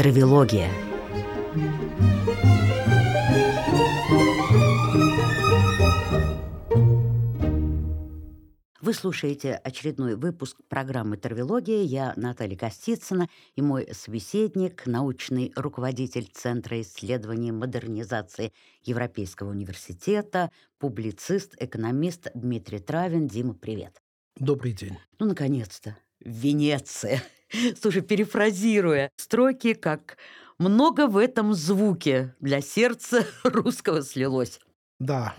Травилогия. Вы слушаете очередной выпуск программы «Травилогия». Я Наталья Костицына и мой собеседник, научный руководитель Центра исследований модернизации Европейского университета, публицист, экономист Дмитрий Травин. Дима, привет. Добрый день. Ну, наконец-то. Венеция. Слушай, перефразируя строки, как «много в этом звуке для сердца русского слилось». Да,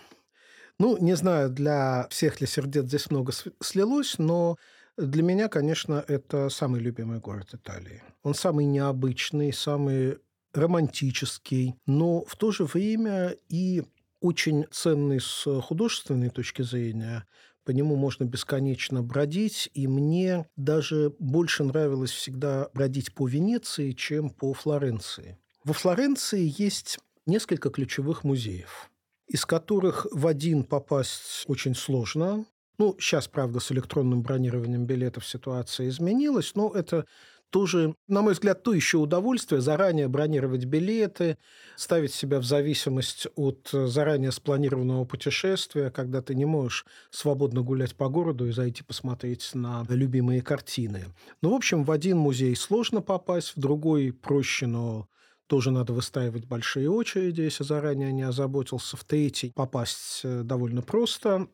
ну, не знаю, для всех ли сердец здесь много слилось, но для меня, конечно, это самый любимый город Италии. Он самый необычный, самый романтический, но в то же время и очень ценный с художественной точки зрения. По нему можно бесконечно бродить, и мне даже больше нравилось всегда бродить по Венеции, чем по Флоренции. Во Флоренции есть несколько ключевых музеев из которых в один попасть очень сложно. Ну, сейчас, правда, с электронным бронированием билетов ситуация изменилась, но это тоже, на мой взгляд, то еще удовольствие заранее бронировать билеты, ставить себя в зависимость от заранее спланированного путешествия, когда ты не можешь свободно гулять по городу и зайти посмотреть на любимые картины. Ну, в общем, в один музей сложно попасть, в другой проще, но тоже надо выстаивать большие очереди, если заранее не озаботился. В третий попасть э, довольно просто.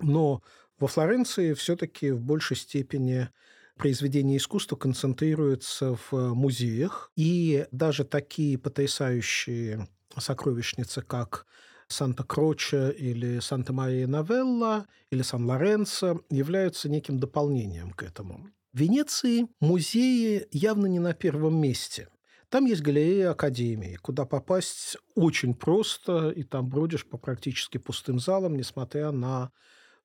Но во Флоренции все-таки в большей степени произведения искусства концентрируются в музеях. И даже такие потрясающие сокровищницы, как Санта-Кроче или Санта-Мария-Новелла или Сан-Лоренцо являются неким дополнением к этому. В Венеции музеи явно не на первом месте. Там есть галерея Академии, куда попасть очень просто, и там бродишь по практически пустым залам, несмотря на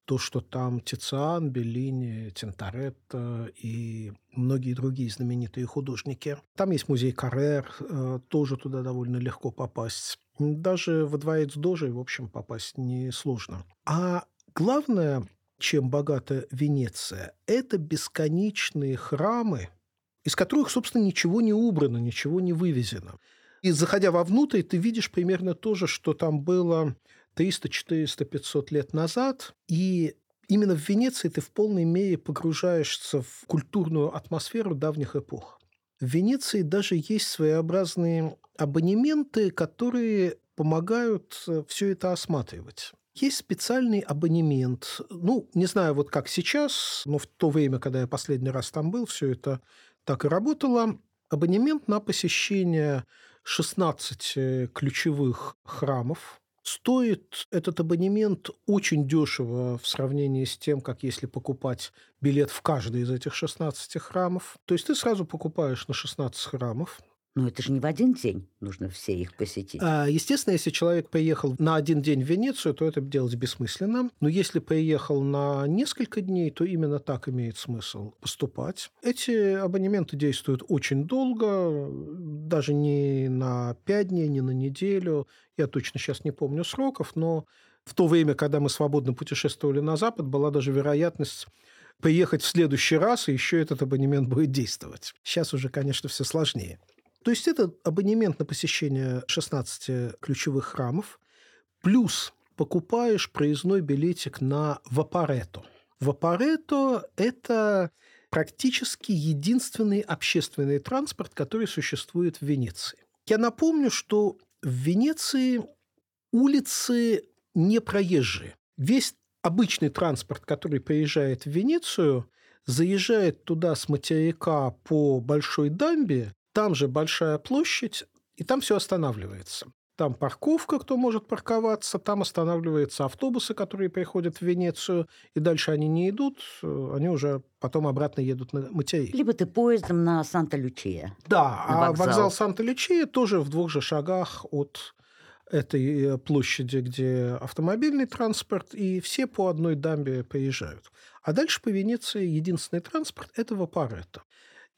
то, что там Тициан, Беллини, Тинторетто и многие другие знаменитые художники. Там есть музей Каррер, э, тоже туда довольно легко попасть. Даже во дворец Дожи, в общем, попасть несложно. А главное, чем богата Венеция, это бесконечные храмы, из которых, собственно, ничего не убрано, ничего не вывезено. И заходя вовнутрь, ты видишь примерно то же, что там было 300, 400, 500 лет назад. И именно в Венеции ты в полной мере погружаешься в культурную атмосферу давних эпох. В Венеции даже есть своеобразные абонементы, которые помогают э, все это осматривать. Есть специальный абонемент. Ну, не знаю, вот как сейчас, но в то время, когда я последний раз там был, все это так и работало. Абонемент на посещение 16 ключевых храмов. Стоит этот абонемент очень дешево в сравнении с тем, как если покупать билет в каждый из этих 16 храмов. То есть ты сразу покупаешь на 16 храмов, но это же не в один день нужно все их посетить. А, естественно, если человек поехал на один день в Венецию, то это делать бессмысленно. Но если поехал на несколько дней, то именно так имеет смысл поступать. Эти абонементы действуют очень долго, даже не на пять дней, не на неделю. Я точно сейчас не помню сроков, но в то время, когда мы свободно путешествовали на Запад, была даже вероятность приехать в следующий раз, и еще этот абонемент будет действовать. Сейчас уже, конечно, все сложнее. То есть это абонемент на посещение 16 ключевых храмов, плюс покупаешь проездной билетик на Вапарето. Вапарето – это практически единственный общественный транспорт, который существует в Венеции. Я напомню, что в Венеции улицы не проезжие. Весь обычный транспорт, который приезжает в Венецию, заезжает туда с материка по Большой дамбе там же большая площадь, и там все останавливается. Там парковка, кто может парковаться, там останавливаются автобусы, которые приходят в Венецию, и дальше они не идут, они уже потом обратно едут на материк. Либо ты поездом на Санта-Лючия. Да, а вокзал, вокзал Санта-Лючия тоже в двух же шагах от этой э, площади, где автомобильный транспорт, и все по одной дамбе приезжают. А дальше по Венеции единственный транспорт – это Вапаретто.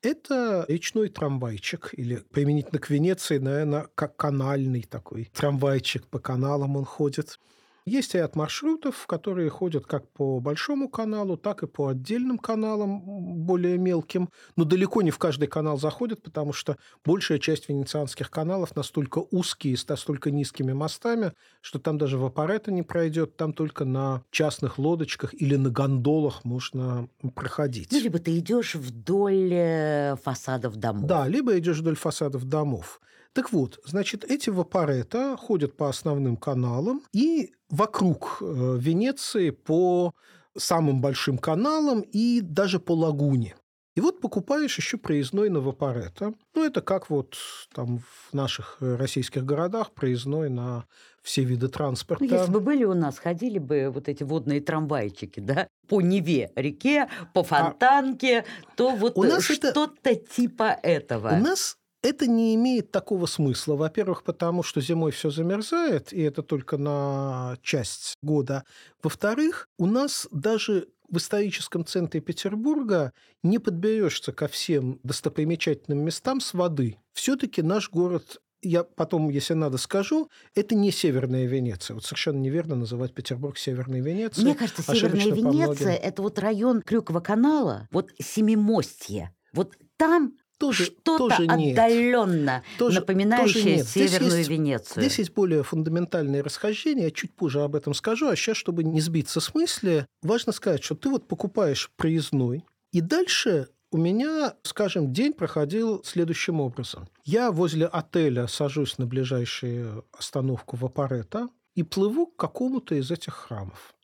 Это речной трамвайчик, или применительно к Венеции, наверное, как канальный такой трамвайчик, по каналам он ходит. Есть ряд маршрутов, которые ходят как по большому каналу, так и по отдельным каналам, более мелким. Но далеко не в каждый канал заходят, потому что большая часть венецианских каналов настолько узкие, с настолько низкими мостами, что там даже вапорета не пройдет, там только на частных лодочках или на гондолах можно проходить. Ну, либо ты идешь вдоль э, фасадов домов. Да, либо идешь вдоль фасадов домов. Так вот, значит, эти вапорета ходят по основным каналам и вокруг э, Венеции по самым большим каналам и даже по лагуне. И вот покупаешь еще проездной на вапорета. Ну, это как вот там в наших э, российских городах проездной на все виды транспорта. Ну, если бы были у нас, ходили бы вот эти водные трамвайчики, да, по Неве реке, по а Фонтанке, а то вот что-то это... типа этого. У нас это не имеет такого смысла. Во-первых, потому что зимой все замерзает, и это только на часть года. Во-вторых, у нас даже в историческом центре Петербурга не подберешься ко всем достопримечательным местам с воды. Все-таки наш город я потом, если надо, скажу, это не Северная Венеция. Вот совершенно неверно называть Петербург Северной Венецией. Мне кажется, Северная Венеция – это вот район Крюкова канала, вот Семимостье. Вот там тоже, что-то тоже отдаленно тоже, напоминающее тоже нет. Северную здесь есть, Венецию. Здесь есть более фундаментальные расхождения, я чуть позже об этом скажу, а сейчас, чтобы не сбиться с мысли, важно сказать, что ты вот покупаешь проездной, и дальше у меня, скажем, день проходил следующим образом. Я возле отеля сажусь на ближайшую остановку Вапорета и плыву к какому-то из этих храмов.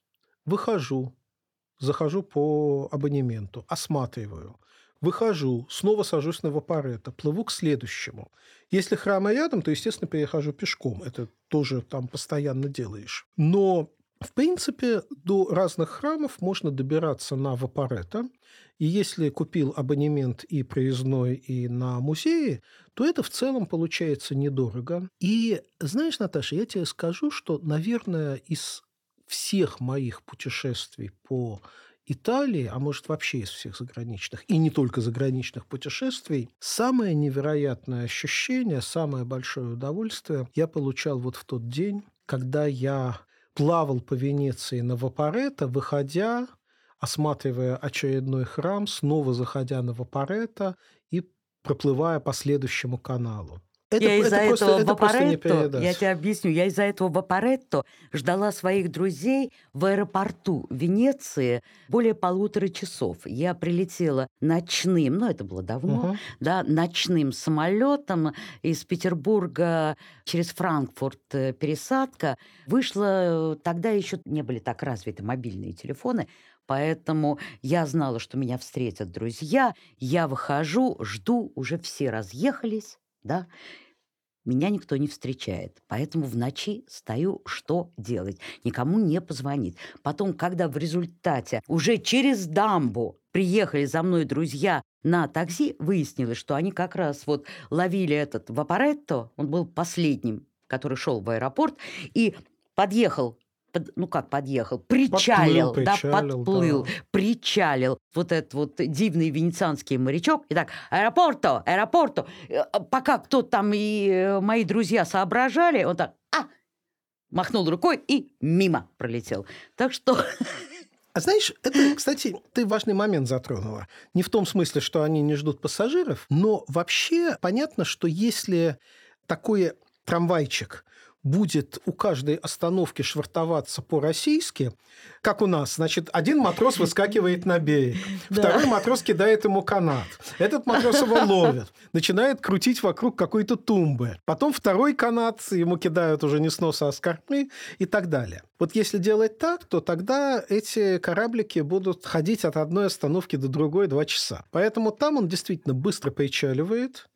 Выхожу, захожу по абонементу, осматриваю – Выхожу, снова сажусь на вапорета, плыву к следующему. Если храмы рядом, то, естественно, перехожу пешком. Это тоже там постоянно делаешь. Но в принципе, до разных храмов можно добираться на вапорета. И если купил абонемент и проездной, и на музее, то это в целом получается недорого. И знаешь, Наташа, я тебе скажу, что, наверное, из всех моих путешествий по Италии, а может вообще из всех заграничных, и не только заграничных путешествий, самое невероятное ощущение, самое большое удовольствие я получал вот в тот день, когда я плавал по Венеции на Вапорето, выходя, осматривая очередной храм, снова заходя на Вапорето и проплывая по следующему каналу. Это, я из-за это этого Вапоретто, я тебе объясню, я из-за этого Вапоретто ждала своих друзей в аэропорту Венеции более полутора часов. Я прилетела ночным, ну это было давно, угу. да, ночным самолетом из Петербурга через Франкфурт э, пересадка. Вышла, тогда еще не были так развиты мобильные телефоны, Поэтому я знала, что меня встретят друзья. Я выхожу, жду, уже все разъехались да, меня никто не встречает. Поэтому в ночи стою, что делать? Никому не позвонить. Потом, когда в результате уже через дамбу приехали за мной друзья на такси, выяснилось, что они как раз вот ловили этот вапоретто, он был последним, который шел в аэропорт, и подъехал под, ну как подъехал, причалил, подплыл, да, причалил, подплыл, да. причалил вот этот вот дивный венецианский морячок. Итак, аэропорто, аэропорто. Э, пока кто там и э, мои друзья соображали, он так, а, махнул рукой и мимо пролетел. Так что... А знаешь, это, кстати, ты важный момент затронула. Не в том смысле, что они не ждут пассажиров, но вообще понятно, что если такой трамвайчик будет у каждой остановки швартоваться по-российски, как у нас, значит, один матрос выскакивает на берег, второй матрос кидает ему канат, этот матрос его ловит, начинает крутить вокруг какой-то тумбы, потом второй канат ему кидают уже не с носа, а с кормы и так далее. Вот если делать так, то тогда эти кораблики будут ходить от одной остановки до другой два часа. Поэтому там он действительно быстро причаливает,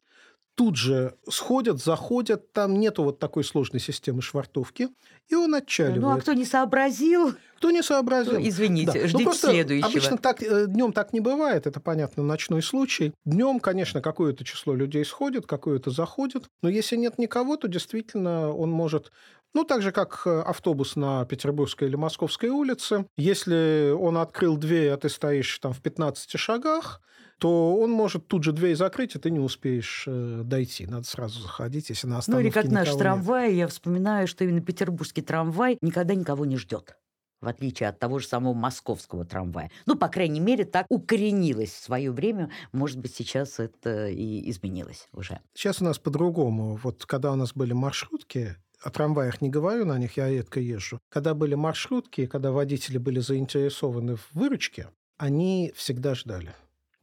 тут же сходят, заходят, там нету вот такой сложной системы швартовки, и он отчаливает. Ну, а кто не сообразил? Кто не сообразил? То, извините, да. Ну, ждите ну, следующего. Обычно так э, днем так не бывает, это, понятно, ночной случай. Днем, конечно, какое-то число людей сходит, какое-то заходит, но если нет никого, то действительно он может ну, так же, как э, автобус на Петербургской или Московской улице. Если он открыл дверь, а ты стоишь там в 15 шагах, то он может тут же дверь закрыть, и ты не успеешь э, дойти. Надо сразу заходить, если на остановке Ну или как наш трамвай, нет. я вспоминаю, что именно петербургский трамвай никогда никого не ждет в отличие от того же самого московского трамвая. Ну, по крайней мере, так укоренилось в свое время. Может быть, сейчас это и изменилось уже. Сейчас у нас по-другому. Вот когда у нас были маршрутки, о трамваях не говорю, на них я редко езжу. Когда были маршрутки, когда водители были заинтересованы в выручке, они всегда ждали.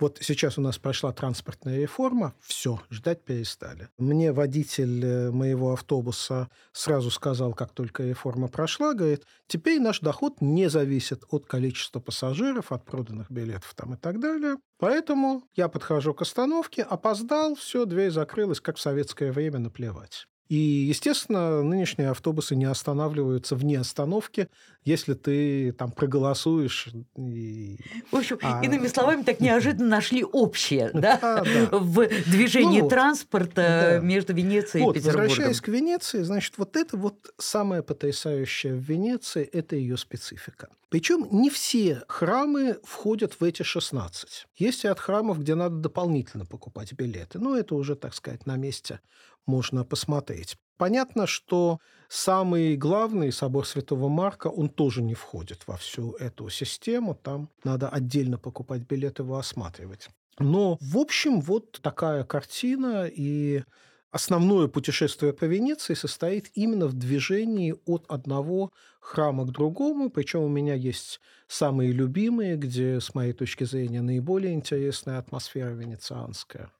Вот сейчас у нас прошла транспортная реформа, все, ждать перестали. Мне водитель э, моего автобуса сразу сказал, как только реформа прошла, говорит, теперь наш доход не зависит от количества пассажиров, от проданных билетов там и так далее. Поэтому я подхожу к остановке, опоздал, все, дверь закрылась, как в советское время, наплевать. И, естественно, нынешние автобусы не останавливаются вне остановки, если ты там проголосуешь. И... В общем, А. иными словами, так неожиданно нашли общее да, Да, да. в движении Ну, да, да. между Венецией Вот, и Петербургом. возвращаясь к Венеции, значит, вот это вот самое потрясающее в Венеции – это ее специфика. Причем не все храмы входят в эти 16. Есть ряд храмов, где надо дополнительно покупать билеты. Но это уже, так сказать, на месте можно посмотреть. Понятно, что самый главный собор Святого Марка, он тоже не входит во всю эту систему. Там надо отдельно покупать билеты, его осматривать. Но, в общем, вот такая картина, и основное путешествие по Венеции состоит именно в движении от одного храма к другому, причем у меня есть самые любимые, где, с моей точки зрения, наиболее интересная атмосфера венецианская.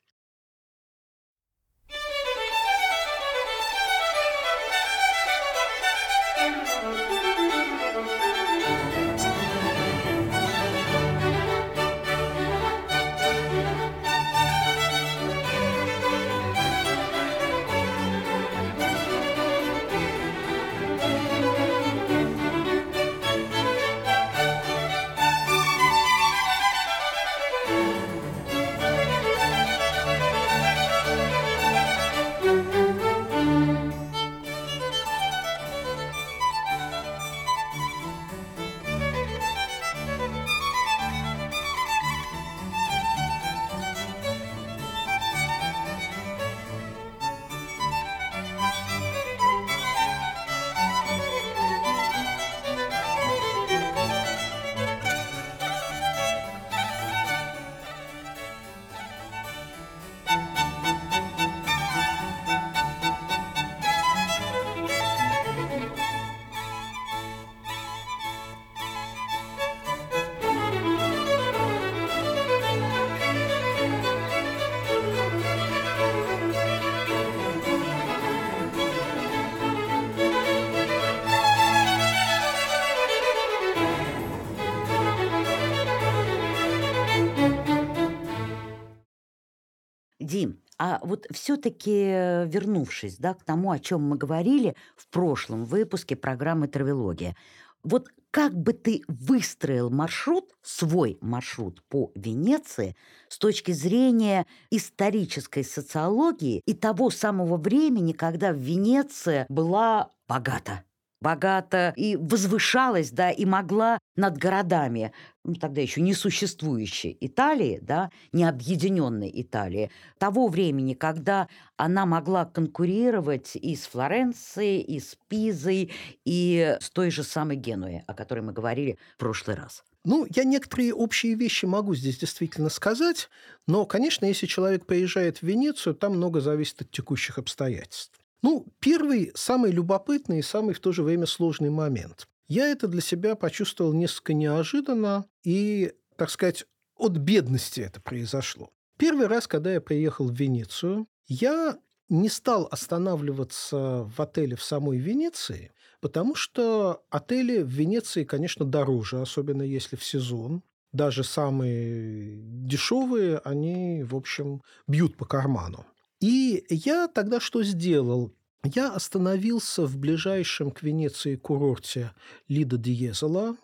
А вот все-таки вернувшись да, к тому, о чем мы говорили в прошлом выпуске программы «Травология», вот как бы ты выстроил маршрут, свой маршрут по Венеции с точки зрения исторической социологии и того самого времени, когда Венеция была богата? Богата и возвышалась, да, и могла над городами, ну, тогда еще не существующей Италии, да, не объединенной Италии, того времени, когда она могла конкурировать и с Флоренцией, и с Пизой, и с той же самой Генуей, о которой мы говорили в прошлый раз. Ну, я некоторые общие вещи могу здесь действительно сказать, но, конечно, если человек приезжает в Венецию, там много зависит от текущих обстоятельств. Ну, первый, самый любопытный и самый в то же время сложный момент. Я это для себя почувствовал несколько неожиданно, и, так сказать, от бедности это произошло. Первый раз, когда я приехал в Венецию, я не стал останавливаться в отеле в самой Венеции, потому что отели в Венеции, конечно, дороже, особенно если в сезон. Даже самые дешевые, они, в общем, бьют по карману. И я тогда что сделал? Я остановился в ближайшем к Венеции курорте Лида Диезела.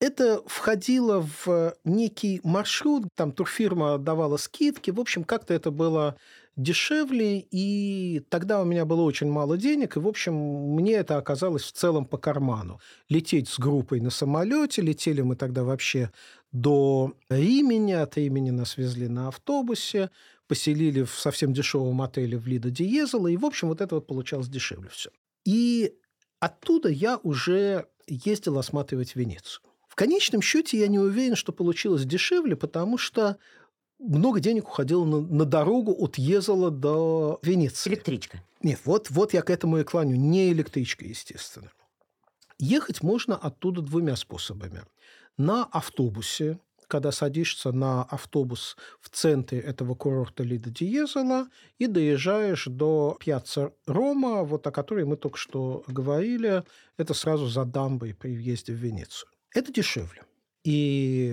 Это входило в некий маршрут, там турфирма давала скидки. В общем, как-то это было дешевле, и тогда у меня было очень мало денег, и, в общем, мне это оказалось в целом по карману. Лететь с группой на самолете, летели мы тогда вообще до Римени, от Римени нас везли на автобусе, поселили в совсем дешевом отеле в Лидо Диезела, и, в общем, вот это вот получалось дешевле все. И оттуда я уже ездил осматривать Венецию. В конечном счете я не уверен, что получилось дешевле, потому что много денег уходило на, на дорогу от Езела до Венеции. Электричка. Нет, вот, вот я к этому и клоню. Не электричка, естественно. Ехать можно оттуда двумя способами. На автобусе, когда садишься на автобус в центре этого курорта Лида Диезела и доезжаешь до пьяца Рома, вот о которой мы только что говорили, это сразу за дамбой при въезде в Венецию. Это дешевле. И,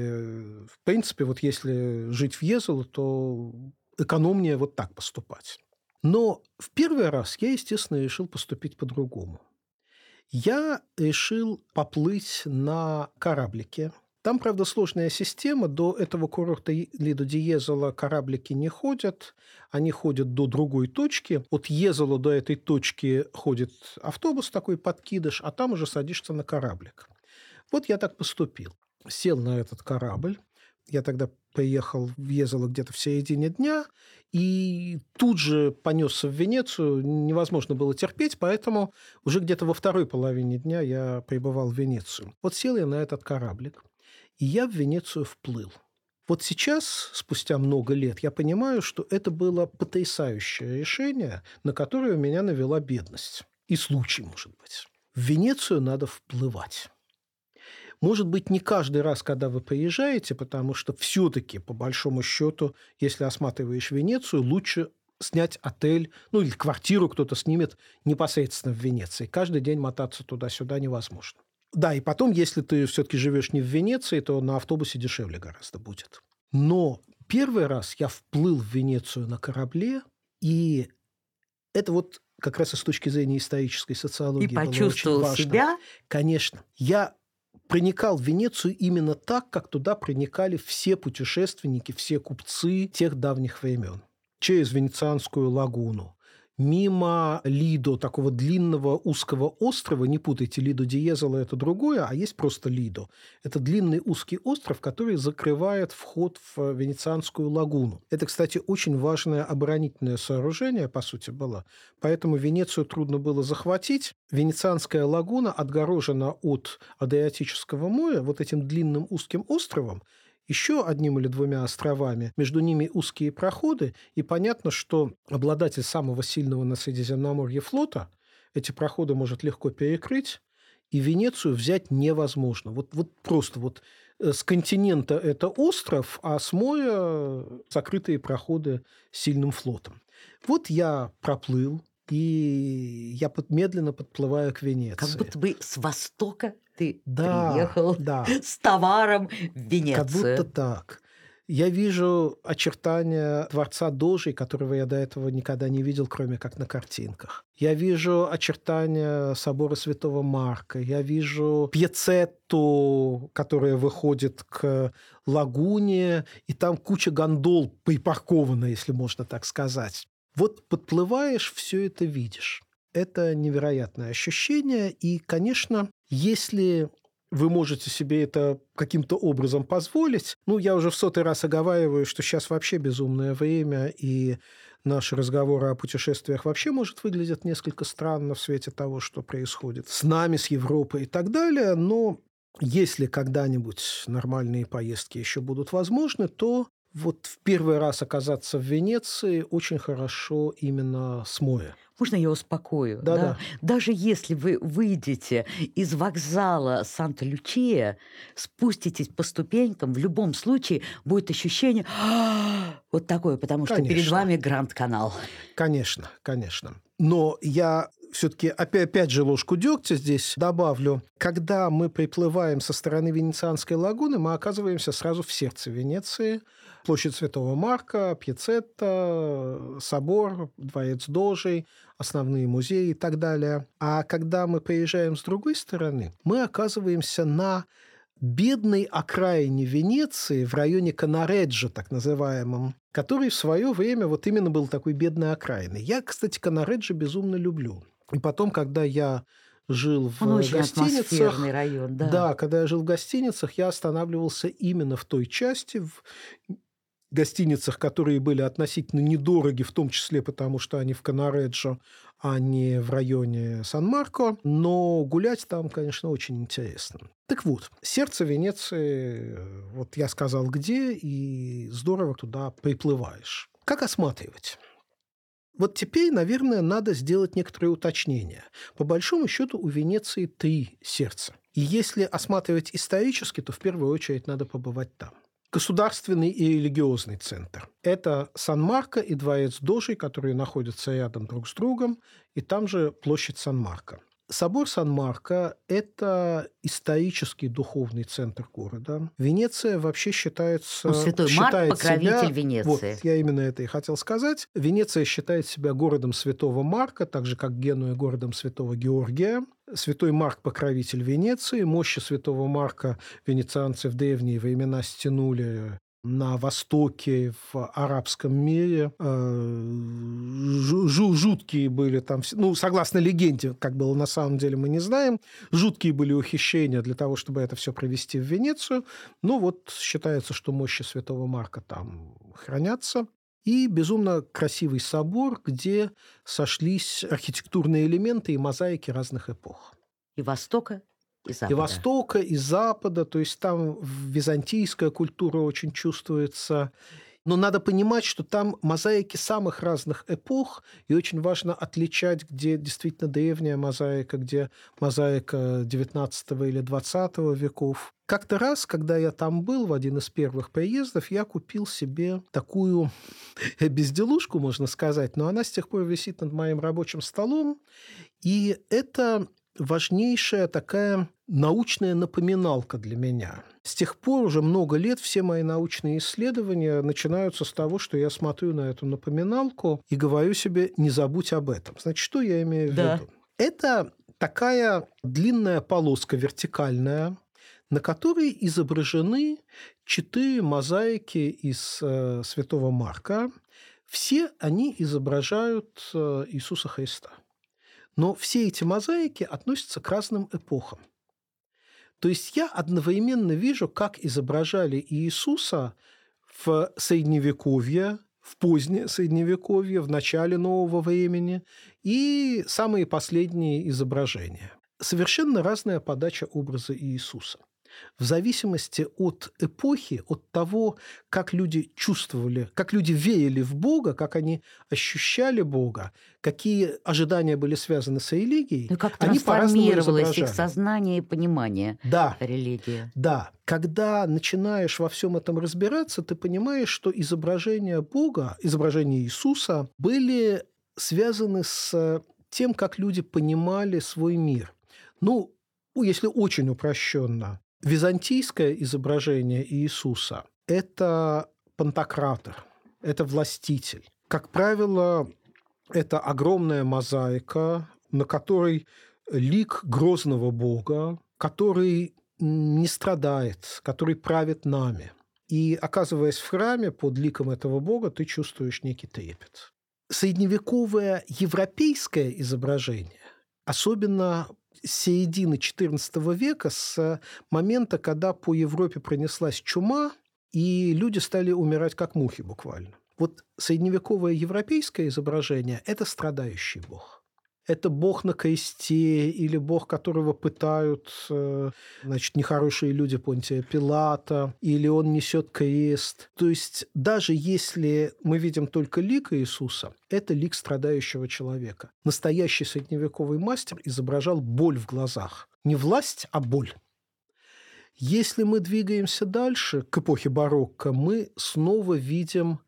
в принципе, вот если жить в Езелу, то экономнее вот так поступать. Но в первый раз я, естественно, решил поступить по-другому. Я решил поплыть на кораблике. Там, правда, сложная система. До этого курорта или до Диезела кораблики не ходят. Они ходят до другой точки. От Езела до этой точки ходит автобус такой, подкидыш, а там уже садишься на кораблик. Вот я так поступил сел на этот корабль. Я тогда приехал, въездил где-то в середине дня, и тут же понесся в Венецию. Невозможно было терпеть, поэтому уже где-то во второй половине дня я прибывал в Венецию. Вот сел я на этот кораблик, и я в Венецию вплыл. Вот сейчас, спустя много лет, я понимаю, что это было потрясающее решение, на которое меня навела бедность. И случай, может быть. В Венецию надо вплывать. Может быть, не каждый раз, когда вы приезжаете, потому что все-таки, по большому счету, если осматриваешь Венецию, лучше снять отель, ну или квартиру кто-то снимет непосредственно в Венеции. Каждый день мотаться туда-сюда невозможно. Да, и потом, если ты все-таки живешь не в Венеции, то на автобусе дешевле гораздо будет. Но первый раз я вплыл в Венецию на корабле, и это вот как раз и с точки зрения исторической социологии. И почувствовал себя? Конечно. Я проникал в Венецию именно так, как туда проникали все путешественники, все купцы тех давних времен. Через Венецианскую лагуну, мимо Лидо, такого длинного узкого острова, не путайте, Лидо Диезела – это другое, а есть просто Лидо. Это длинный узкий остров, который закрывает вход в Венецианскую лагуну. Это, кстати, очень важное оборонительное сооружение, по сути, было. Поэтому Венецию трудно было захватить. Венецианская лагуна отгорожена от Адриатического моря вот этим длинным узким островом, еще одним или двумя островами, между ними узкие проходы, и понятно, что обладатель самого сильного на Средиземноморье флота эти проходы может легко перекрыть, и Венецию взять невозможно. Вот, вот просто вот э, с континента это остров, а с моря закрытые проходы сильным флотом. Вот я проплыл, и я под, медленно подплываю к Венеции. Как будто бы с востока ты да, приехал да. с товаром в Венецию. Как будто так. Я вижу очертания дворца Дожи, которого я до этого никогда не видел, кроме как на картинках. Я вижу очертания собора Святого Марка. Я вижу пьецетту, которая выходит к лагуне, и там куча гондол припаркована, если можно так сказать. Вот подплываешь, все это видишь. Это невероятное ощущение, и, конечно, если вы можете себе это каким-то образом позволить. Ну, я уже в сотый раз оговариваю, что сейчас вообще безумное время, и наши разговоры о путешествиях вообще может выглядеть несколько странно в свете того, что происходит с нами, с Европой и так далее. Но если когда-нибудь нормальные поездки еще будут возможны, то вот в первый раз оказаться в Венеции очень хорошо именно с моря. Можно я успокою? Да, да. Даже если вы выйдете из вокзала Санта-Лючия, спуститесь по ступенькам, в любом случае будет ощущение вот такое, потому что перед вами Гранд-канал. Конечно, конечно. Но я все-таки опять, опять же ложку дегтя здесь добавлю. Когда мы приплываем со стороны Венецианской лагуны, мы оказываемся сразу в сердце Венеции – площадь Святого Марка, Пьецетта, собор, дворец Дожей, основные музеи и так далее. А когда мы приезжаем с другой стороны, мы оказываемся на бедной окраине Венеции, в районе Канареджа, так называемом, который в свое время вот именно был такой бедной окраиной. Я, кстати, Канареджа безумно люблю. И потом, когда я жил в Он гостиницах, район, да. да, когда я жил в гостиницах, я останавливался именно в той части, в гостиницах, которые были относительно недороги, в том числе потому, что они в Канареджо, а не в районе Сан-Марко. Но гулять там, конечно, очень интересно. Так вот, сердце Венеции, вот я сказал где, и здорово туда приплываешь. Как осматривать? Вот теперь, наверное, надо сделать некоторые уточнения. По большому счету у Венеции три сердца. И если осматривать исторически, то в первую очередь надо побывать там государственный и религиозный центр. Это Сан-Марко и дворец Дожи, которые находятся рядом друг с другом, и там же площадь Сан-Марко. Собор Сан-Марко – это исторический духовный центр города. Венеция вообще считается... Ну, Святой считает Марк – покровитель себя, Венеции. Вот, я именно это и хотел сказать. Венеция считает себя городом Святого Марка, так же, как Генуя городом Святого Георгия. Святой Марк – покровитель Венеции. Мощи Святого Марка венецианцы в древние времена стянули на Востоке, в арабском мире. Э, жуткие были там, ну, согласно легенде, как было на самом деле, мы не знаем. Жуткие были ухищрения для того, чтобы это все провести в Венецию. Ну, вот считается, что мощи Святого Марка там хранятся. И безумно красивый собор, где сошлись архитектурные элементы и мозаики разных эпох. И Востока, и Запада. И Востока, и Запада. То есть там византийская культура очень чувствуется. Но надо понимать, что там мозаики самых разных эпох, и очень важно отличать, где действительно древняя мозаика, где мозаика XIX или XX веков. Как-то раз, когда я там был, в один из первых приездов, я купил себе такую безделушку, можно сказать, но она с тех пор висит над моим рабочим столом. И это важнейшая такая научная напоминалка для меня. С тех пор уже много лет все мои научные исследования начинаются с того, что я смотрю на эту напоминалку и говорю себе «не забудь об этом». Значит, что я имею в да. виду? Это такая длинная полоска вертикальная, на которой изображены четыре мозаики из э, Святого Марка. Все они изображают э, Иисуса Христа. Но все эти мозаики относятся к разным эпохам. То есть я одновременно вижу, как изображали Иисуса в Средневековье, в позднее Средневековье, в начале нового времени и самые последние изображения. Совершенно разная подача образа Иисуса – в зависимости от эпохи, от того, как люди чувствовали, как люди верили в Бога, как они ощущали Бога, какие ожидания были связаны с религией, ну, как они трансформировалось их сознание и понимание да, религии. Да. Когда начинаешь во всем этом разбираться, ты понимаешь, что изображения Бога, изображения Иисуса были связаны с тем, как люди понимали свой мир. Ну, если очень упрощенно, Византийское изображение Иисуса – это пантократор, это властитель. Как правило, это огромная мозаика, на которой лик грозного бога, который не страдает, который правит нами. И оказываясь в храме под ликом этого бога, ты чувствуешь некий трепет. Средневековое европейское изображение, особенно середины XIV века, с момента, когда по Европе пронеслась чума, и люди стали умирать как мухи буквально. Вот средневековое европейское изображение – это страдающий бог это бог на кресте или бог, которого пытают э, значит, нехорошие люди Понтия Пилата, или он несет крест. То есть даже если мы видим только лик Иисуса, это лик страдающего человека. Настоящий средневековый мастер изображал боль в глазах. Не власть, а боль. Если мы двигаемся дальше, к эпохе барокко, мы снова видим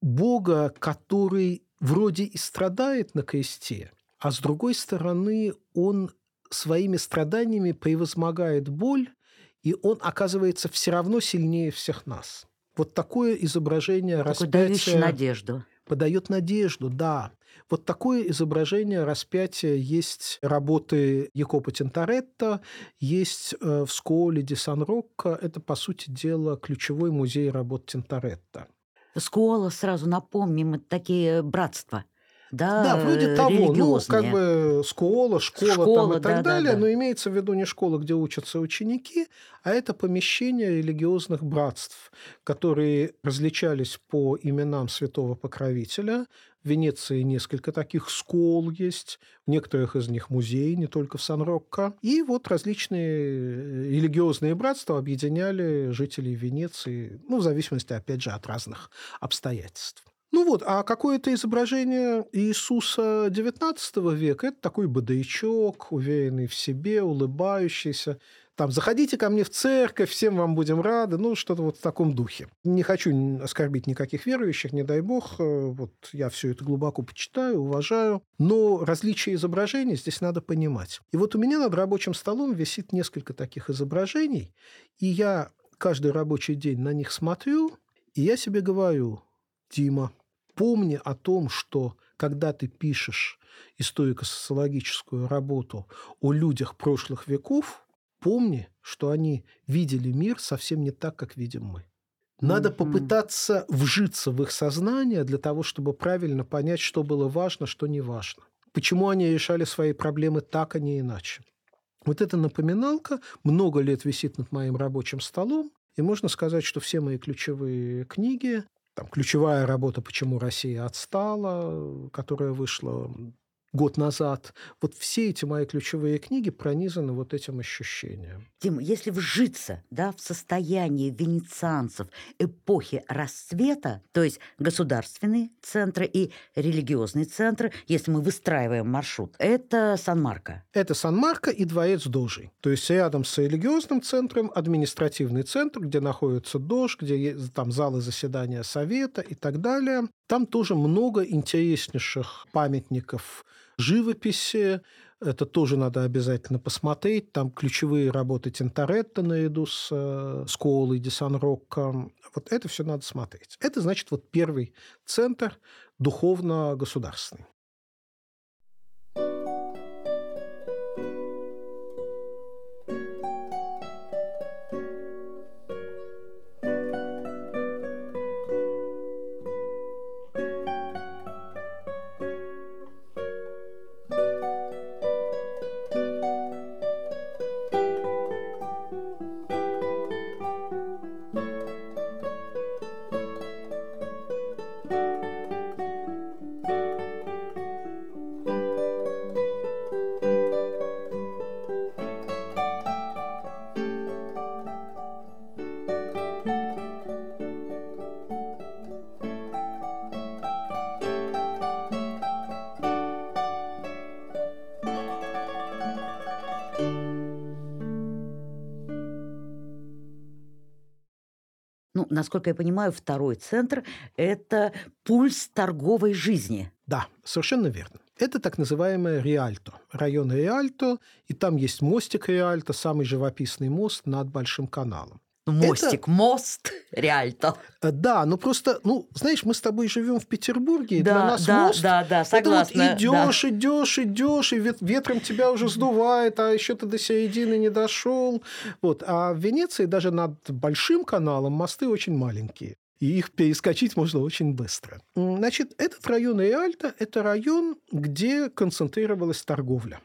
Бога, который вроде и страдает на кресте, а с другой стороны, он своими страданиями превозмогает боль, и он оказывается все равно сильнее всех нас. Вот такое изображение Такой распятия... надежду. Подает надежду, да. Вот такое изображение распятия есть работы Якопа Тинторетто, есть э, в Сколе ди Сан-Рокко. Это, по сути дела, ключевой музей работ Тинторетто. Скола, сразу напомним, это такие братства. Да, да, вроде того, ну, как бы школа, школа, школа там и так да, далее, да, да. но имеется в виду не школа, где учатся ученики, а это помещение религиозных братств, которые различались по именам святого покровителя. В Венеции несколько таких школ есть, в некоторых из них музей, не только в Сан-Рокко. И вот различные религиозные братства объединяли жителей Венеции, ну, в зависимости, опять же, от разных обстоятельств. Ну вот, а какое-то изображение Иисуса XIX века – это такой бодайчок, уверенный в себе, улыбающийся. Там, заходите ко мне в церковь, всем вам будем рады. Ну, что-то вот в таком духе. Не хочу оскорбить никаких верующих, не дай бог. Э, вот я все это глубоко почитаю, уважаю. Но различия изображений здесь надо понимать. И вот у меня над рабочим столом висит несколько таких изображений, и я каждый рабочий день на них смотрю, и я себе говорю, Дима, помни о том, что когда ты пишешь историко-социологическую работу о людях прошлых веков, помни, что они видели мир совсем не так, как видим мы. Надо попытаться вжиться в их сознание для того, чтобы правильно понять, что было важно, что не важно. Почему они решали свои проблемы так, а не иначе. Вот эта напоминалка много лет висит над моим рабочим столом, и можно сказать, что все мои ключевые книги там, ключевая работа «Почему Россия отстала», которая вышла год назад. Вот все эти мои ключевые книги пронизаны вот этим ощущением. Дима, если вжиться да, в состояние венецианцев эпохи расцвета, то есть государственные центры и религиозные центры, если мы выстраиваем маршрут, это Сан-Марко. Это Сан-Марко и дворец Дожи. То есть рядом с религиозным центром административный центр, где находится Дож, где там залы заседания Совета и так далее. Там тоже много интереснейших памятников живописи. Это тоже надо обязательно посмотреть. Там ключевые работы Тинторетто наряду с э, Сколой, Ди Сан-Рокко. Вот это все надо смотреть. Это, значит, вот первый центр духовно-государственный. Насколько я понимаю, второй центр – это пульс торговой жизни. Да, совершенно верно. Это так называемое Риальто, район Риальто, и там есть мостик Риальто, самый живописный мост над Большим каналом. Мостик, это... мост, Риальто. Э, да, ну просто, ну, знаешь, мы с тобой живем в Петербурге, да, для нас да, мост. Да, да, согласна. Это вот идешь, да. идешь, идешь, и ветром тебя уже сдувает, а еще ты до середины не дошел. Вот. А в Венеции даже над Большим каналом мосты очень маленькие и их перескочить можно очень быстро. Значит, этот район Риальто – это район, где концентрировалась торговля.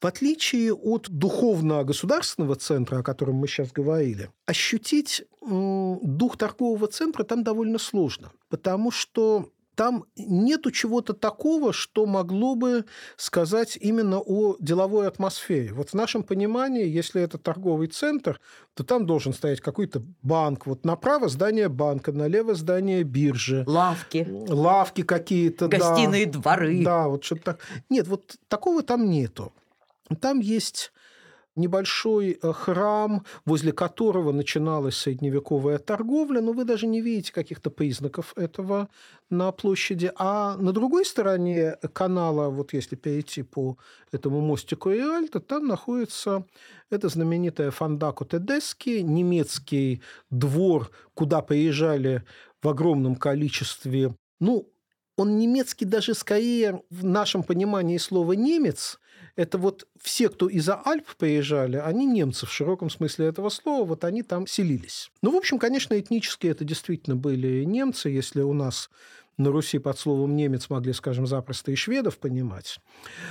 В отличие от духовно-государственного центра, о котором мы сейчас говорили, ощутить дух торгового центра там довольно сложно, потому что там нету чего-то такого, что могло бы сказать именно о деловой атмосфере. Вот в нашем понимании, если это торговый центр, то там должен стоять какой-то банк. Вот направо здание банка, налево здание биржи. Лавки. Лавки какие-то. Гостиные да. дворы. Да, вот что-то так. Нет, вот такого там нету. Там есть небольшой э, храм, возле которого начиналась средневековая торговля, но вы даже не видите каких-то признаков этого на площади. А на другой стороне канала, вот если перейти по этому мостику Иальто, там находится это знаменитая Фандако Тедески, немецкий двор, куда приезжали в огромном количестве ну, он немецкий даже скорее в нашем понимании слова «немец», это вот все, кто из-за Альп приезжали, они немцы в широком смысле этого слова, вот они там селились. Ну, в общем, конечно, этнически это действительно были немцы, если у нас на Руси под словом «немец» могли, скажем, запросто и шведов понимать.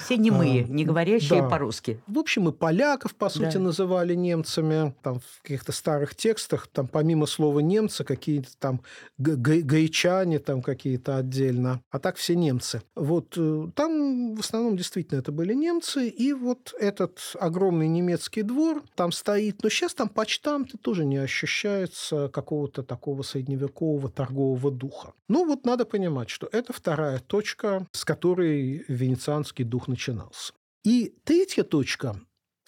Все немые, а, не говорящие да. по-русски. В общем, и поляков, по сути, да. называли немцами. Там в каких-то старых текстах, там помимо слова «немцы», какие-то там гаичане там какие-то отдельно. А так все немцы. Вот э, там в основном действительно это были немцы. И вот этот огромный немецкий двор там стоит. Но сейчас там почтамты тоже не ощущается какого-то такого средневекового торгового духа. Ну вот надо понимать, понимать, что это вторая точка, с которой венецианский дух начинался. И третья точка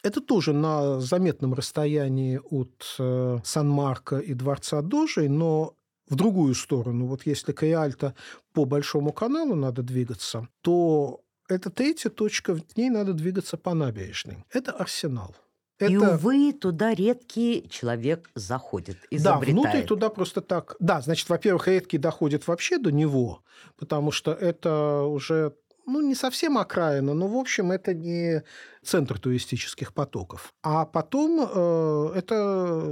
это тоже на заметном расстоянии от э, Сан-Марко и дворца Дожей, но в другую сторону. Вот если к по Большому каналу надо двигаться, то это третья точка, в ней надо двигаться по набережной. Это арсенал. Это... И, увы, туда редкий человек заходит, изобретает. Да, внутрь туда просто так. Да, значит, во-первых, редкий доходит вообще до него, потому что это уже ну, не совсем окраина, но, в общем, это не центр туристических потоков. А потом э, это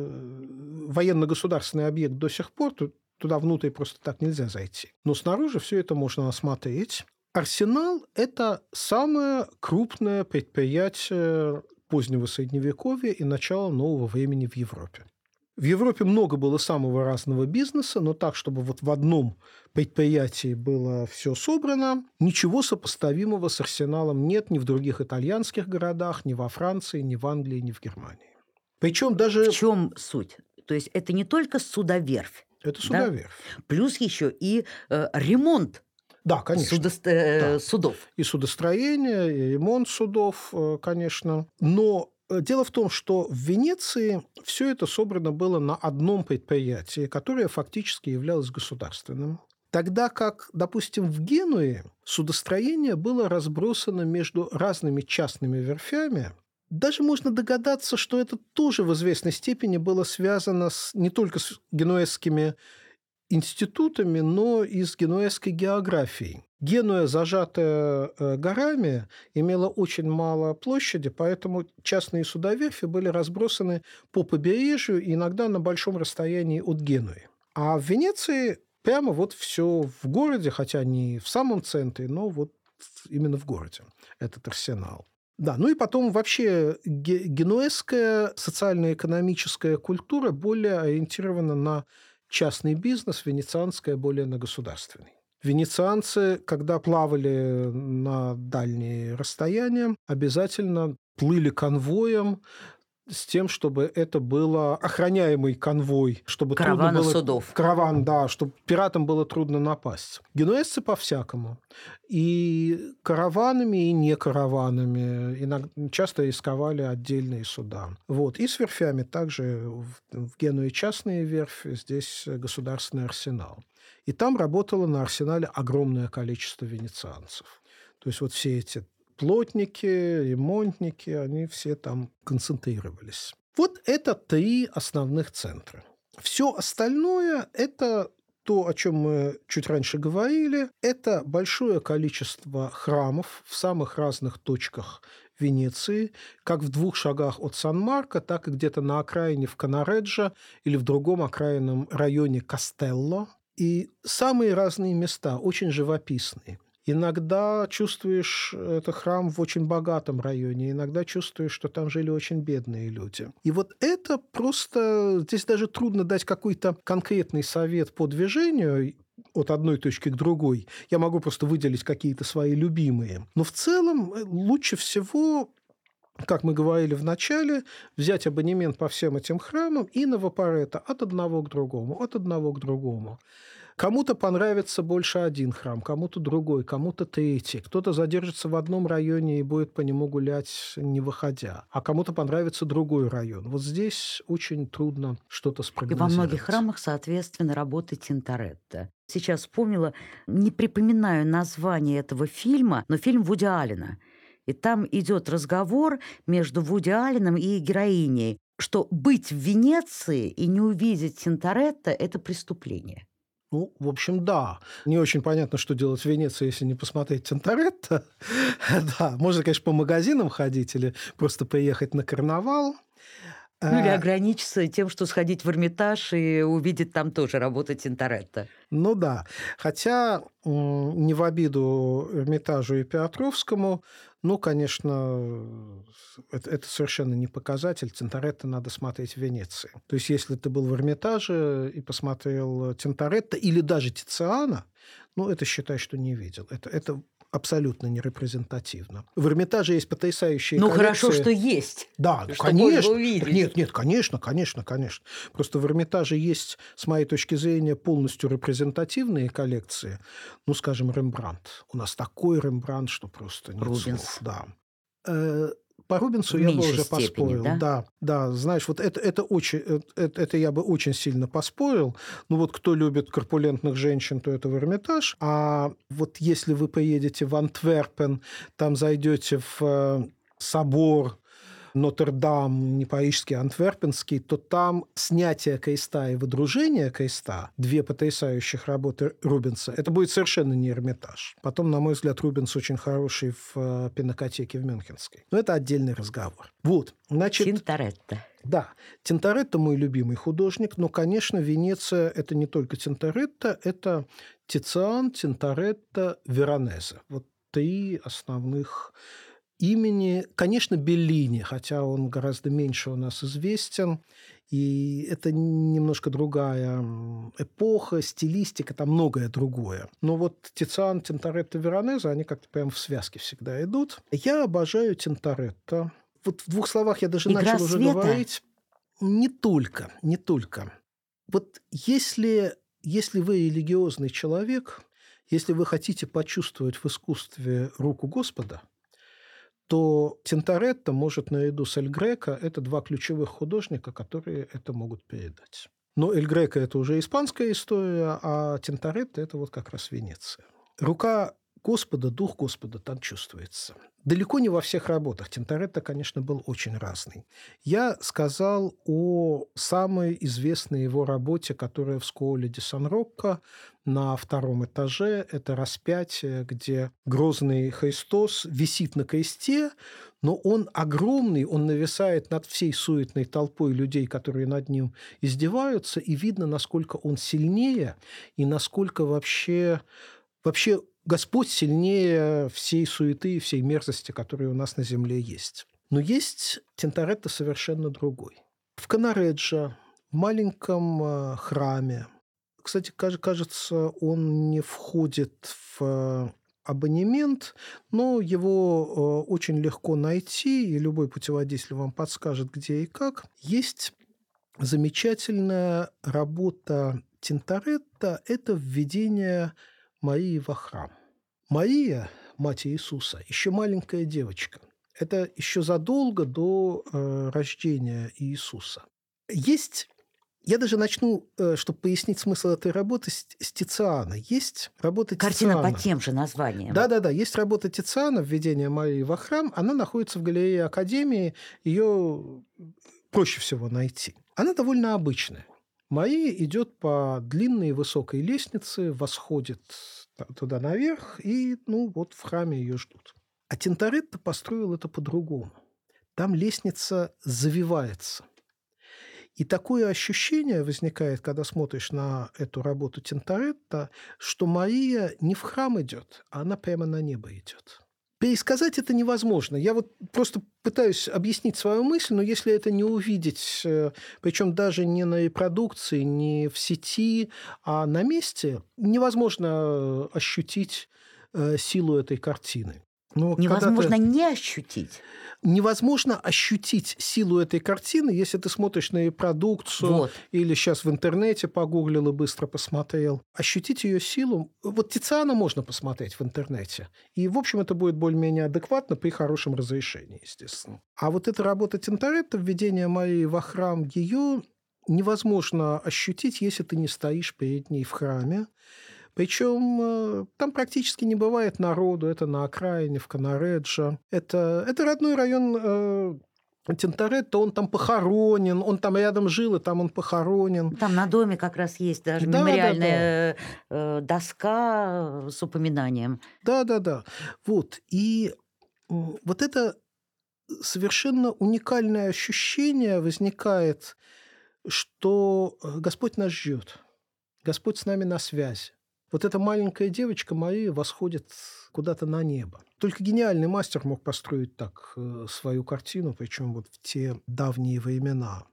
военно-государственный объект до сих пор, туда внутрь просто так нельзя зайти. Но снаружи все это можно осмотреть. Арсенал – это самое крупное предприятие позднего Средневековья и начала нового времени в Европе. В Европе много было самого разного бизнеса, но так, чтобы вот в одном предприятии было все собрано, ничего сопоставимого с арсеналом нет ни в других итальянских городах, ни во Франции, ни в Англии, ни в Германии. Причем даже... В чем суть? То есть это не только судоверфь. Это судоверфь. Да? Плюс еще и э, ремонт да, конечно. Судост... Э, да. Судов. И судостроение, и ремонт судов, э, конечно. Но э, Дело в том, что в Венеции все это собрано было на одном предприятии, которое фактически являлось государственным. Тогда как, допустим, в Генуе судостроение было разбросано между разными частными верфями, даже можно догадаться, что это тоже в известной степени было связано с, не только с генуэзскими институтами, но и с генуэзской географией. Генуя, зажатая э, горами, имела очень мало площади, поэтому частные судоверфи были разбросаны по побережью, иногда на большом расстоянии от Генуи. А в Венеции прямо вот все в городе, хотя не в самом центре, но вот именно в городе этот арсенал. Да, ну и потом вообще генуэзская социально-экономическая культура более ориентирована на частный бизнес, венецианская более на государственный. Венецианцы, когда плавали на дальние расстояния, обязательно плыли конвоем с тем, чтобы это было охраняемый конвой, чтобы Каравана трудно было... судов. Караван, да, чтобы пиратам было трудно напасть. Генуэзцы по-всякому. И караванами, и не караванами. Иногда, часто рисковали отдельные суда. Вот. И с верфями также в, в Генуе частные верфи, здесь государственный арсенал. И там работало на арсенале огромное количество венецианцев. То есть вот все эти плотники, ремонтники, они все там концентрировались. Вот это три основных центра. Все остальное – это то, о чем мы чуть раньше говорили, это большое количество храмов в самых разных точках Венеции, как в двух шагах от Сан-Марко, так и где-то на окраине в Канареджо или в другом окраинном районе Кастелло. И самые разные места, очень живописные. Иногда чувствуешь это храм в очень богатом районе, иногда чувствуешь, что там жили очень бедные люди. И вот это просто... Здесь даже трудно дать какой-то конкретный совет по движению, от одной точки к другой. Я могу просто выделить какие-то свои любимые. Но в целом э, лучше всего как мы говорили в начале, взять абонемент по всем этим храмам и на вапорета от одного к другому, от одного к другому. Кому-то понравится больше один храм, кому-то другой, кому-то третий. Кто-то задержится в одном районе и будет по нему гулять, не выходя. А кому-то понравится другой район. Вот здесь очень трудно что-то спрогнозировать. И во многих храмах, соответственно, работает Тинторетто. Сейчас вспомнила, не припоминаю название этого фильма, но фильм Вуди Аллена. И там идет разговор между Вуди Алленом и героиней, что быть в Венеции и не увидеть Тинторетто – это преступление. Ну, в общем, да. Не очень понятно, что делать в Венеции, если не посмотреть Тинторетто. да, можно, конечно, по магазинам ходить или просто поехать на карнавал. Ну или а ограничиться тем, что сходить в Эрмитаж и увидеть там тоже работы Тинторетто. Ну да. Хотя не в обиду Эрмитажу и Петровскому, ну, конечно, это, это совершенно не показатель. Тинторетто надо смотреть в Венеции. То есть, если ты был в Эрмитаже и посмотрел Тинторетто или даже Тициана, ну, это считай, что не видел. Это, это абсолютно не репрезентативно. В Эрмитаже есть потрясающие Ну, коллекции. хорошо, что есть. Да, ну, конечно. Нет, нет, конечно, конечно, конечно. Просто в Эрмитаже есть, с моей точки зрения, полностью репрезентативные коллекции. Ну, скажем, Рембрандт. У нас такой Рембрандт, что просто нет Рубенс. слов. Да. По Рубинсу я бы уже степени, поспорил. да? да, да, знаешь, вот это, это очень, э, это, это я бы очень сильно поспорил. Ну вот кто любит корпулентных женщин, то это в Эрмитаж. А вот если вы поедете в Антверпен, там зайдете в э, собор Нотр-Дам, не парижский, а антверпенский, то там снятие креста и выдружение креста, две потрясающих работы Рубенса, это будет совершенно не Эрмитаж. Потом, на мой взгляд, Рубенс очень хороший в э, пинокотеке в Мюнхенской. Но это отдельный разговор. Вот, значит... Тинторетто. Да, Тинторетто мой любимый художник, но, конечно, Венеция – это не только Тинторетто, это Тициан, Тинторетто, Веронезе. Вот три основных имени. Конечно, Беллини, хотя он гораздо меньше у нас известен. И это немножко другая эпоха, стилистика, там многое другое. Но вот Тициан, Тинторетто, Веронезе, они как-то прям в связке всегда идут. Я обожаю Тинторетто. Вот в двух словах я даже Игра начал уже света? говорить. Не только, не только. Вот если, если вы религиозный человек, если вы хотите почувствовать в искусстве руку Господа, то Тинторетто может наряду с Эль Греко – это два ключевых художника, которые это могут передать. Но Эль Греко – это уже испанская история, а Тинторетто – это вот как раз Венеция. Рука Господа, дух Господа там чувствуется. Далеко не во всех работах. Тинторетто, конечно, был очень разный. Я сказал о самой известной его работе, которая в Скуоле де Сан-Рокко на втором этаже. Это распятие, где грозный Христос висит на кресте, но он огромный, он нависает над всей суетной толпой людей, которые над ним издеваются, и видно, насколько он сильнее и насколько вообще, вообще Господь сильнее всей суеты и всей мерзости, которые у нас на земле есть. Но есть Тинторетто совершенно другой. В Канареджа, в маленьком э, храме, кстати, кажется, он не входит в э, абонемент, но его э, очень легко найти, и любой путеводитель вам подскажет, где и как. Есть замечательная работа Тинторетто – это введение Марии во храм. Мария, мать Иисуса, еще маленькая девочка. Это еще задолго до э, рождения Иисуса. Есть, я даже начну, э, чтобы пояснить смысл этой работы, с, Тициана. Есть работа Картина Тициана. по тем же названиям. Да-да-да, есть работа Тициана «Введение Марии во храм». Она находится в галерее Академии. Ее проще всего найти. Она довольно обычная. Мария идет по длинной высокой лестнице, восходит туда наверх, и ну вот в храме ее ждут. А Тинторетто построил это по-другому. Там лестница завивается. И такое ощущение возникает, когда смотришь на эту работу Тинторетто, что Мария не в храм идет, а она прямо на небо идет. Пересказать это невозможно. Я вот просто пытаюсь объяснить свою мысль, но если это не увидеть, э, причем даже не на репродукции, не в сети, а на месте, невозможно ощутить э, силу этой картины. Но невозможно не ощутить. Невозможно ощутить силу этой картины, если ты смотришь на репродукцию вот. или сейчас в интернете погуглил и быстро посмотрел. Ощутить ее силу... Вот Тициана можно посмотреть в интернете. И, в общем, это будет более-менее адекватно при хорошем разрешении, естественно. А вот эта работа Тинторетто, введение Марии во храм, ее невозможно ощутить, если ты не стоишь перед ней в храме. Причем э, там практически не бывает народу. Это на окраине, в Канареджо. Это, это родной район э, Тинторетто, он там похоронен, он там рядом жил, и там он похоронен. Там на доме как раз есть даже Да, да, мемориальная э, доска с упоминанием. Да-да-да. Вот. И вот это совершенно уникальное ощущение возникает, что Господь нас ждет. Господь с нами на связи. Вот эта маленькая девочка Мария восходит куда-то на небо. Только гениальный мастер мог построить так э, свою картину, причем вот в те давние времена.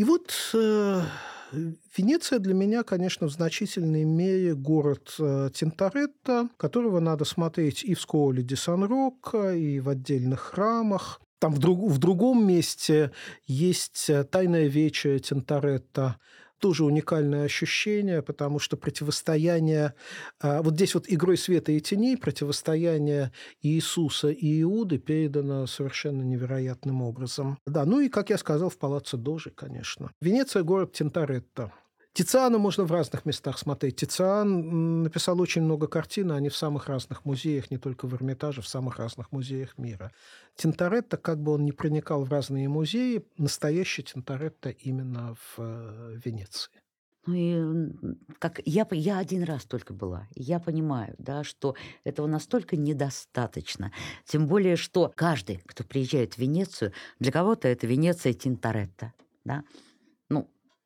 И вот э, Венеция для меня, конечно, в значительной мере город э, Тинторетто, которого надо смотреть и в Сколе де Сан-Рокко, и в отдельных храмах. Там в, друг, в другом месте есть э, «Тайная вечеря Тинторетто», тоже уникальное ощущение, потому что противостояние, а, вот здесь вот игрой света и теней, противостояние Иисуса и Иуды передано совершенно невероятным образом. Да, ну и, как я сказал, в Палаццо Дожи, конечно. Венеция – город Тинторетто. Тициана можно в разных местах смотреть. Тициан написал очень много картин, они в самых разных музеях, не только в Эрмитаже, в самых разных музеях мира. Тинторетто, как бы он ни проникал в разные музеи, настоящий Тинторетто именно в э, Венеции. Ну и как я, я один раз только была. Я понимаю, да, что этого настолько недостаточно. Тем более, что каждый, кто приезжает в Венецию, для кого-то это Венеция Тинторетто. Да?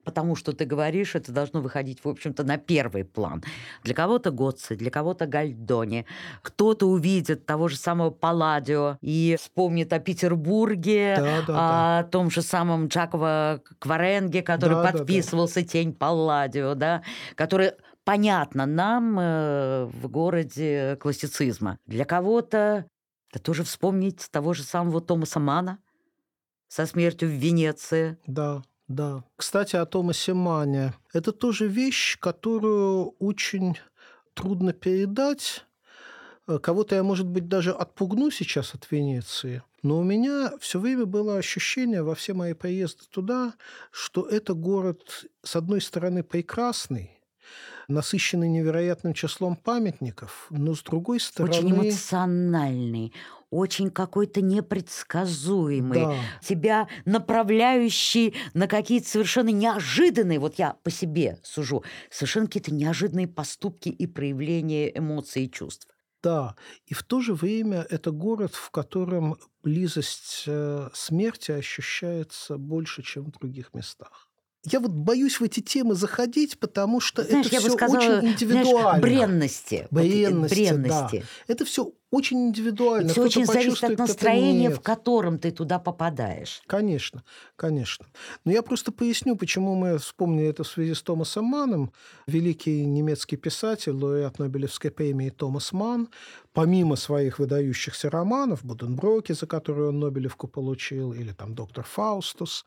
Потому что ты говоришь, это должно выходить, в общем-то, на первый план. Для кого-то Готци, для кого-то Гальдони. Кто-то увидит того же самого Палладио и вспомнит о Петербурге, Да, да, о том же самом Джаково Кваренге, который Да, да, да. подписывался «Тень Палладио», да, который понятно нам э, в городе классицизма. Для кого-то да тоже вспомнить того же самого Томаса Мана со смертью в Венеции. Да, да. Кстати, о Томасе Мане. Это тоже вещь, которую очень трудно передать. Э, Кого-то я, может быть, даже отпугну сейчас от Венеции. Но у меня все время было ощущение во все мои поездки туда, что это город, с одной стороны, прекрасный, насыщенный невероятным числом памятников, но с другой стороны... Очень эмоциональный, очень какой-то непредсказуемый, Да. тебя направляющий на какие-то совершенно неожиданные, вот я по себе сужу, совершенно какие-то неожиданные поступки и проявления эмоций и чувств. Да, и в то же время это город, в котором близость э, смерти ощущается больше, чем в других местах. Я вот боюсь в эти темы заходить, потому что Знаешь, это все сказала, очень знаешь, индивидуально. бренности. Вот, э, Бренности, бренности. да. Это все очень индивидуально. Все очень зависит от настроения, в котором ты туда попадаешь. Конечно, конечно. Но я просто поясню, почему мы вспомнили это в связи с Томасом Маном. Великий немецкий писатель, лауреат Нобелевской премии Томас Ман, помимо своих выдающихся романов, Буденброки, за которые он Нобелевку получил, или там «Доктор Фаустус»,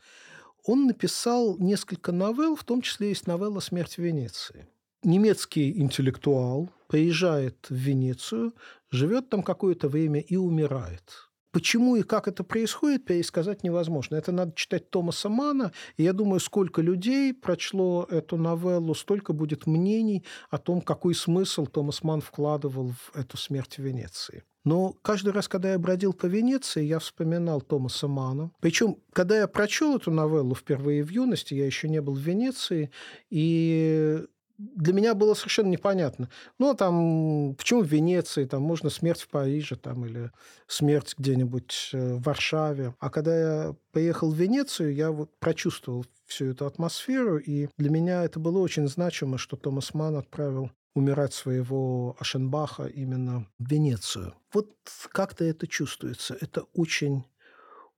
он написал несколько новелл, в том числе есть новелла «Смерть в Венеции». Немецкий интеллектуал приезжает в Венецию, живет там какое-то время и умирает. Почему и как это происходит, пересказать невозможно. Это надо читать Томаса Мана, и я думаю, сколько людей прочло эту новеллу, столько будет мнений о том, какой смысл Томас Ман вкладывал в эту смерть в Венеции. Но каждый раз, когда я бродил по Венеции, я вспоминал Томаса Мана. Причем, когда я прочел эту новеллу впервые в юности, я еще не был в Венеции, и для меня было совершенно непонятно. Ну, а там, почему в Венеции, там можно смерть в Париже, там, или смерть где-нибудь э, в Варшаве. А когда я поехал в Венецию, я вот прочувствовал всю эту атмосферу, и для меня это было очень значимо, что Томас Ман отправил умирать своего Ашенбаха именно в Венецию. Вот как-то это чувствуется. Это очень,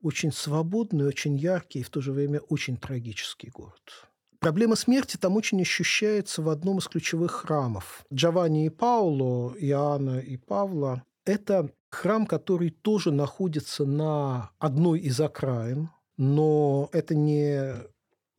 очень свободный, очень яркий и в то же время очень трагический город. Проблема смерти там очень ощущается в одном из ключевых храмов. Джованни и Пауло, Иоанна и Павла – это храм, который тоже находится на одной из окраин, но это не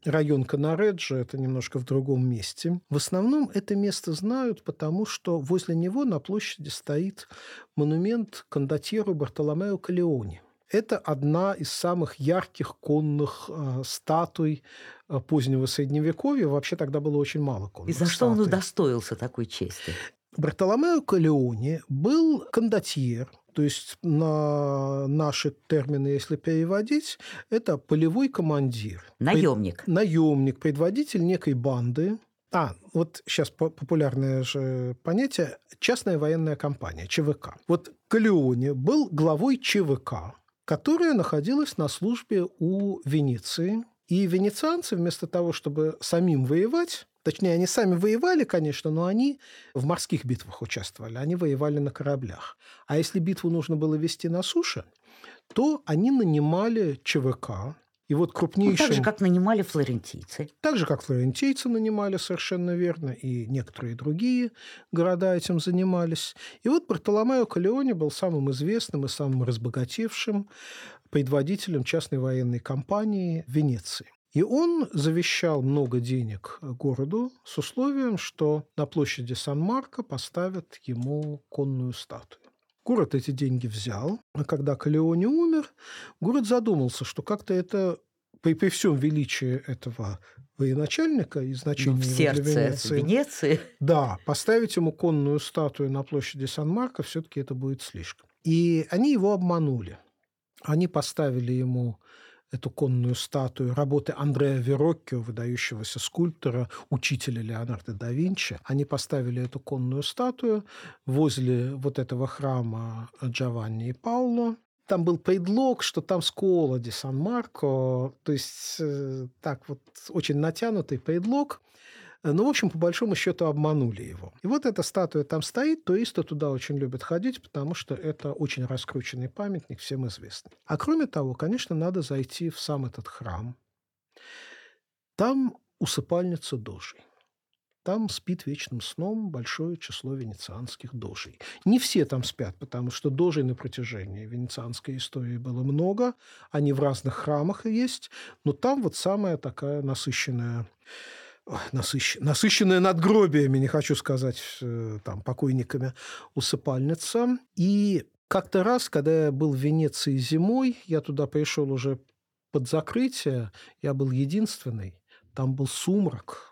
район Канареджо, это немножко в другом месте. В основном это место знают, потому что возле него на площади стоит монумент кондотьеру Бартоломео Калеони. Это одна из самых ярких конных э, статуй э, позднего Средневековья. Вообще тогда было очень мало конных И за что статуй. он удостоился такой чести? Бартоломео Калеони был кондотьер, то есть на наши термины, если переводить, это полевой командир. Наемник. Пред... Наемник, предводитель некой банды. А, вот сейчас популярное же понятие – частная военная компания, ЧВК. Вот Калеони был главой ЧВК, которая находилась на службе у Венеции. И венецианцы вместо того, чтобы самим воевать, Точнее, они сами воевали, конечно, но они в морских битвах участвовали, они воевали на кораблях. А если битву нужно было вести на суше, то они нанимали ЧВК, и вот крупнейшим... Ну, так же, как нанимали флорентийцы. Так же, как флорентийцы нанимали, совершенно верно, и некоторые другие города этим занимались. И вот Бартоломео Калеоне был самым известным и самым разбогатевшим предводителем частной военной компании в Венеции. И он завещал много денег городу с условием, что на площади Сан-Марко поставят ему конную статую. Город эти деньги взял, а когда Калеоне умер, город задумался, что как-то это при, при всем величии этого военачальника и значения ну, в сердце для Венеции, Венеции. Да, поставить ему конную статую на площади Сан-Марко все-таки это будет слишком. И они его обманули. Они поставили ему эту конную статую работы Андреа Вероккио, выдающегося скульптора, учителя Леонардо да Винчи. Они поставили эту конную статую возле вот этого храма Джованни и Пауло. Там был предлог, что там скола ди Сан-Марко, то есть э, так вот очень натянутый предлог. Э, ну, в общем, по большому счету обманули его. И вот эта статуя там стоит, туристы туда очень любят ходить, потому что это очень раскрученный памятник, всем известный. А кроме того, конечно, надо зайти в сам этот храм. Там усыпальница дожей. Там спит вечным сном большое число венецианских дожей. Не все там спят, потому что дожей на протяжении венецианской истории было много. Они в разных храмах есть. Но там вот самая такая насыщенная насыщ... насыщенная надгробиями, не хочу сказать, э, там, покойниками, усыпальница. И как-то раз, когда я был в Венеции зимой, я туда пришел уже под закрытие, я был единственный, там был сумрак,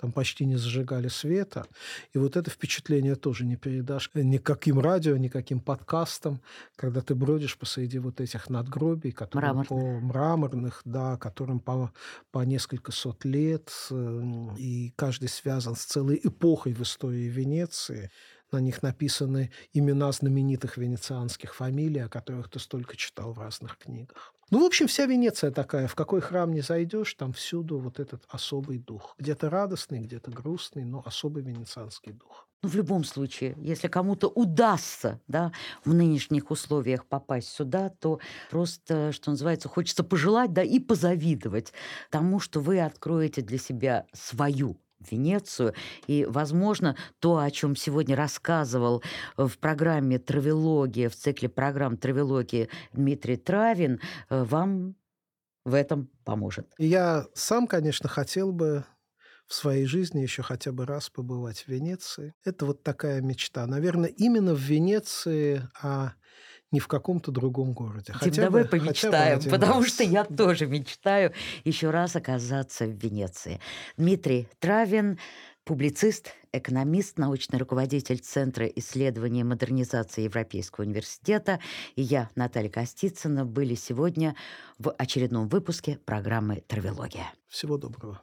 там почти не зажигали света. И вот это впечатление тоже не передашь никаким радио, никаким подкастом, когда ты бродишь посреди вот этих надгробий, которые Мраморных. по мраморных, да, которым по, по несколько сот лет, э, и каждый связан с целой эпохой в истории Венеции. На них написаны имена знаменитых венецианских фамилий, о которых ты столько читал в разных книгах. Ну, в общем, вся Венеция такая. В какой храм не зайдешь, там всюду вот этот особый дух. Где-то радостный, где-то грустный, но особый венецианский дух. Ну, в любом случае, если кому-то удастся да, в нынешних условиях попасть сюда, то просто, что называется, хочется пожелать да, и позавидовать тому, что вы откроете для себя свою Венецию. И, возможно, то, о чем сегодня рассказывал в программе «Травелогия», в цикле программ «Травелогия» Дмитрий Травин, э, вам в этом поможет. Я сам, конечно, хотел бы в своей жизни еще хотя бы раз побывать в Венеции. Это вот такая мечта. Наверное, именно в Венеции, а не в каком-то другом городе. Тим, хотя давай бы, помечтаем, хотя бы потому раз. что я тоже мечтаю еще раз оказаться в Венеции. Дмитрий Травин, публицист, экономист, научный руководитель Центра исследований и модернизации Европейского университета и я, Наталья Костицына, были сегодня в очередном выпуске программы «Травелогия». Всего доброго.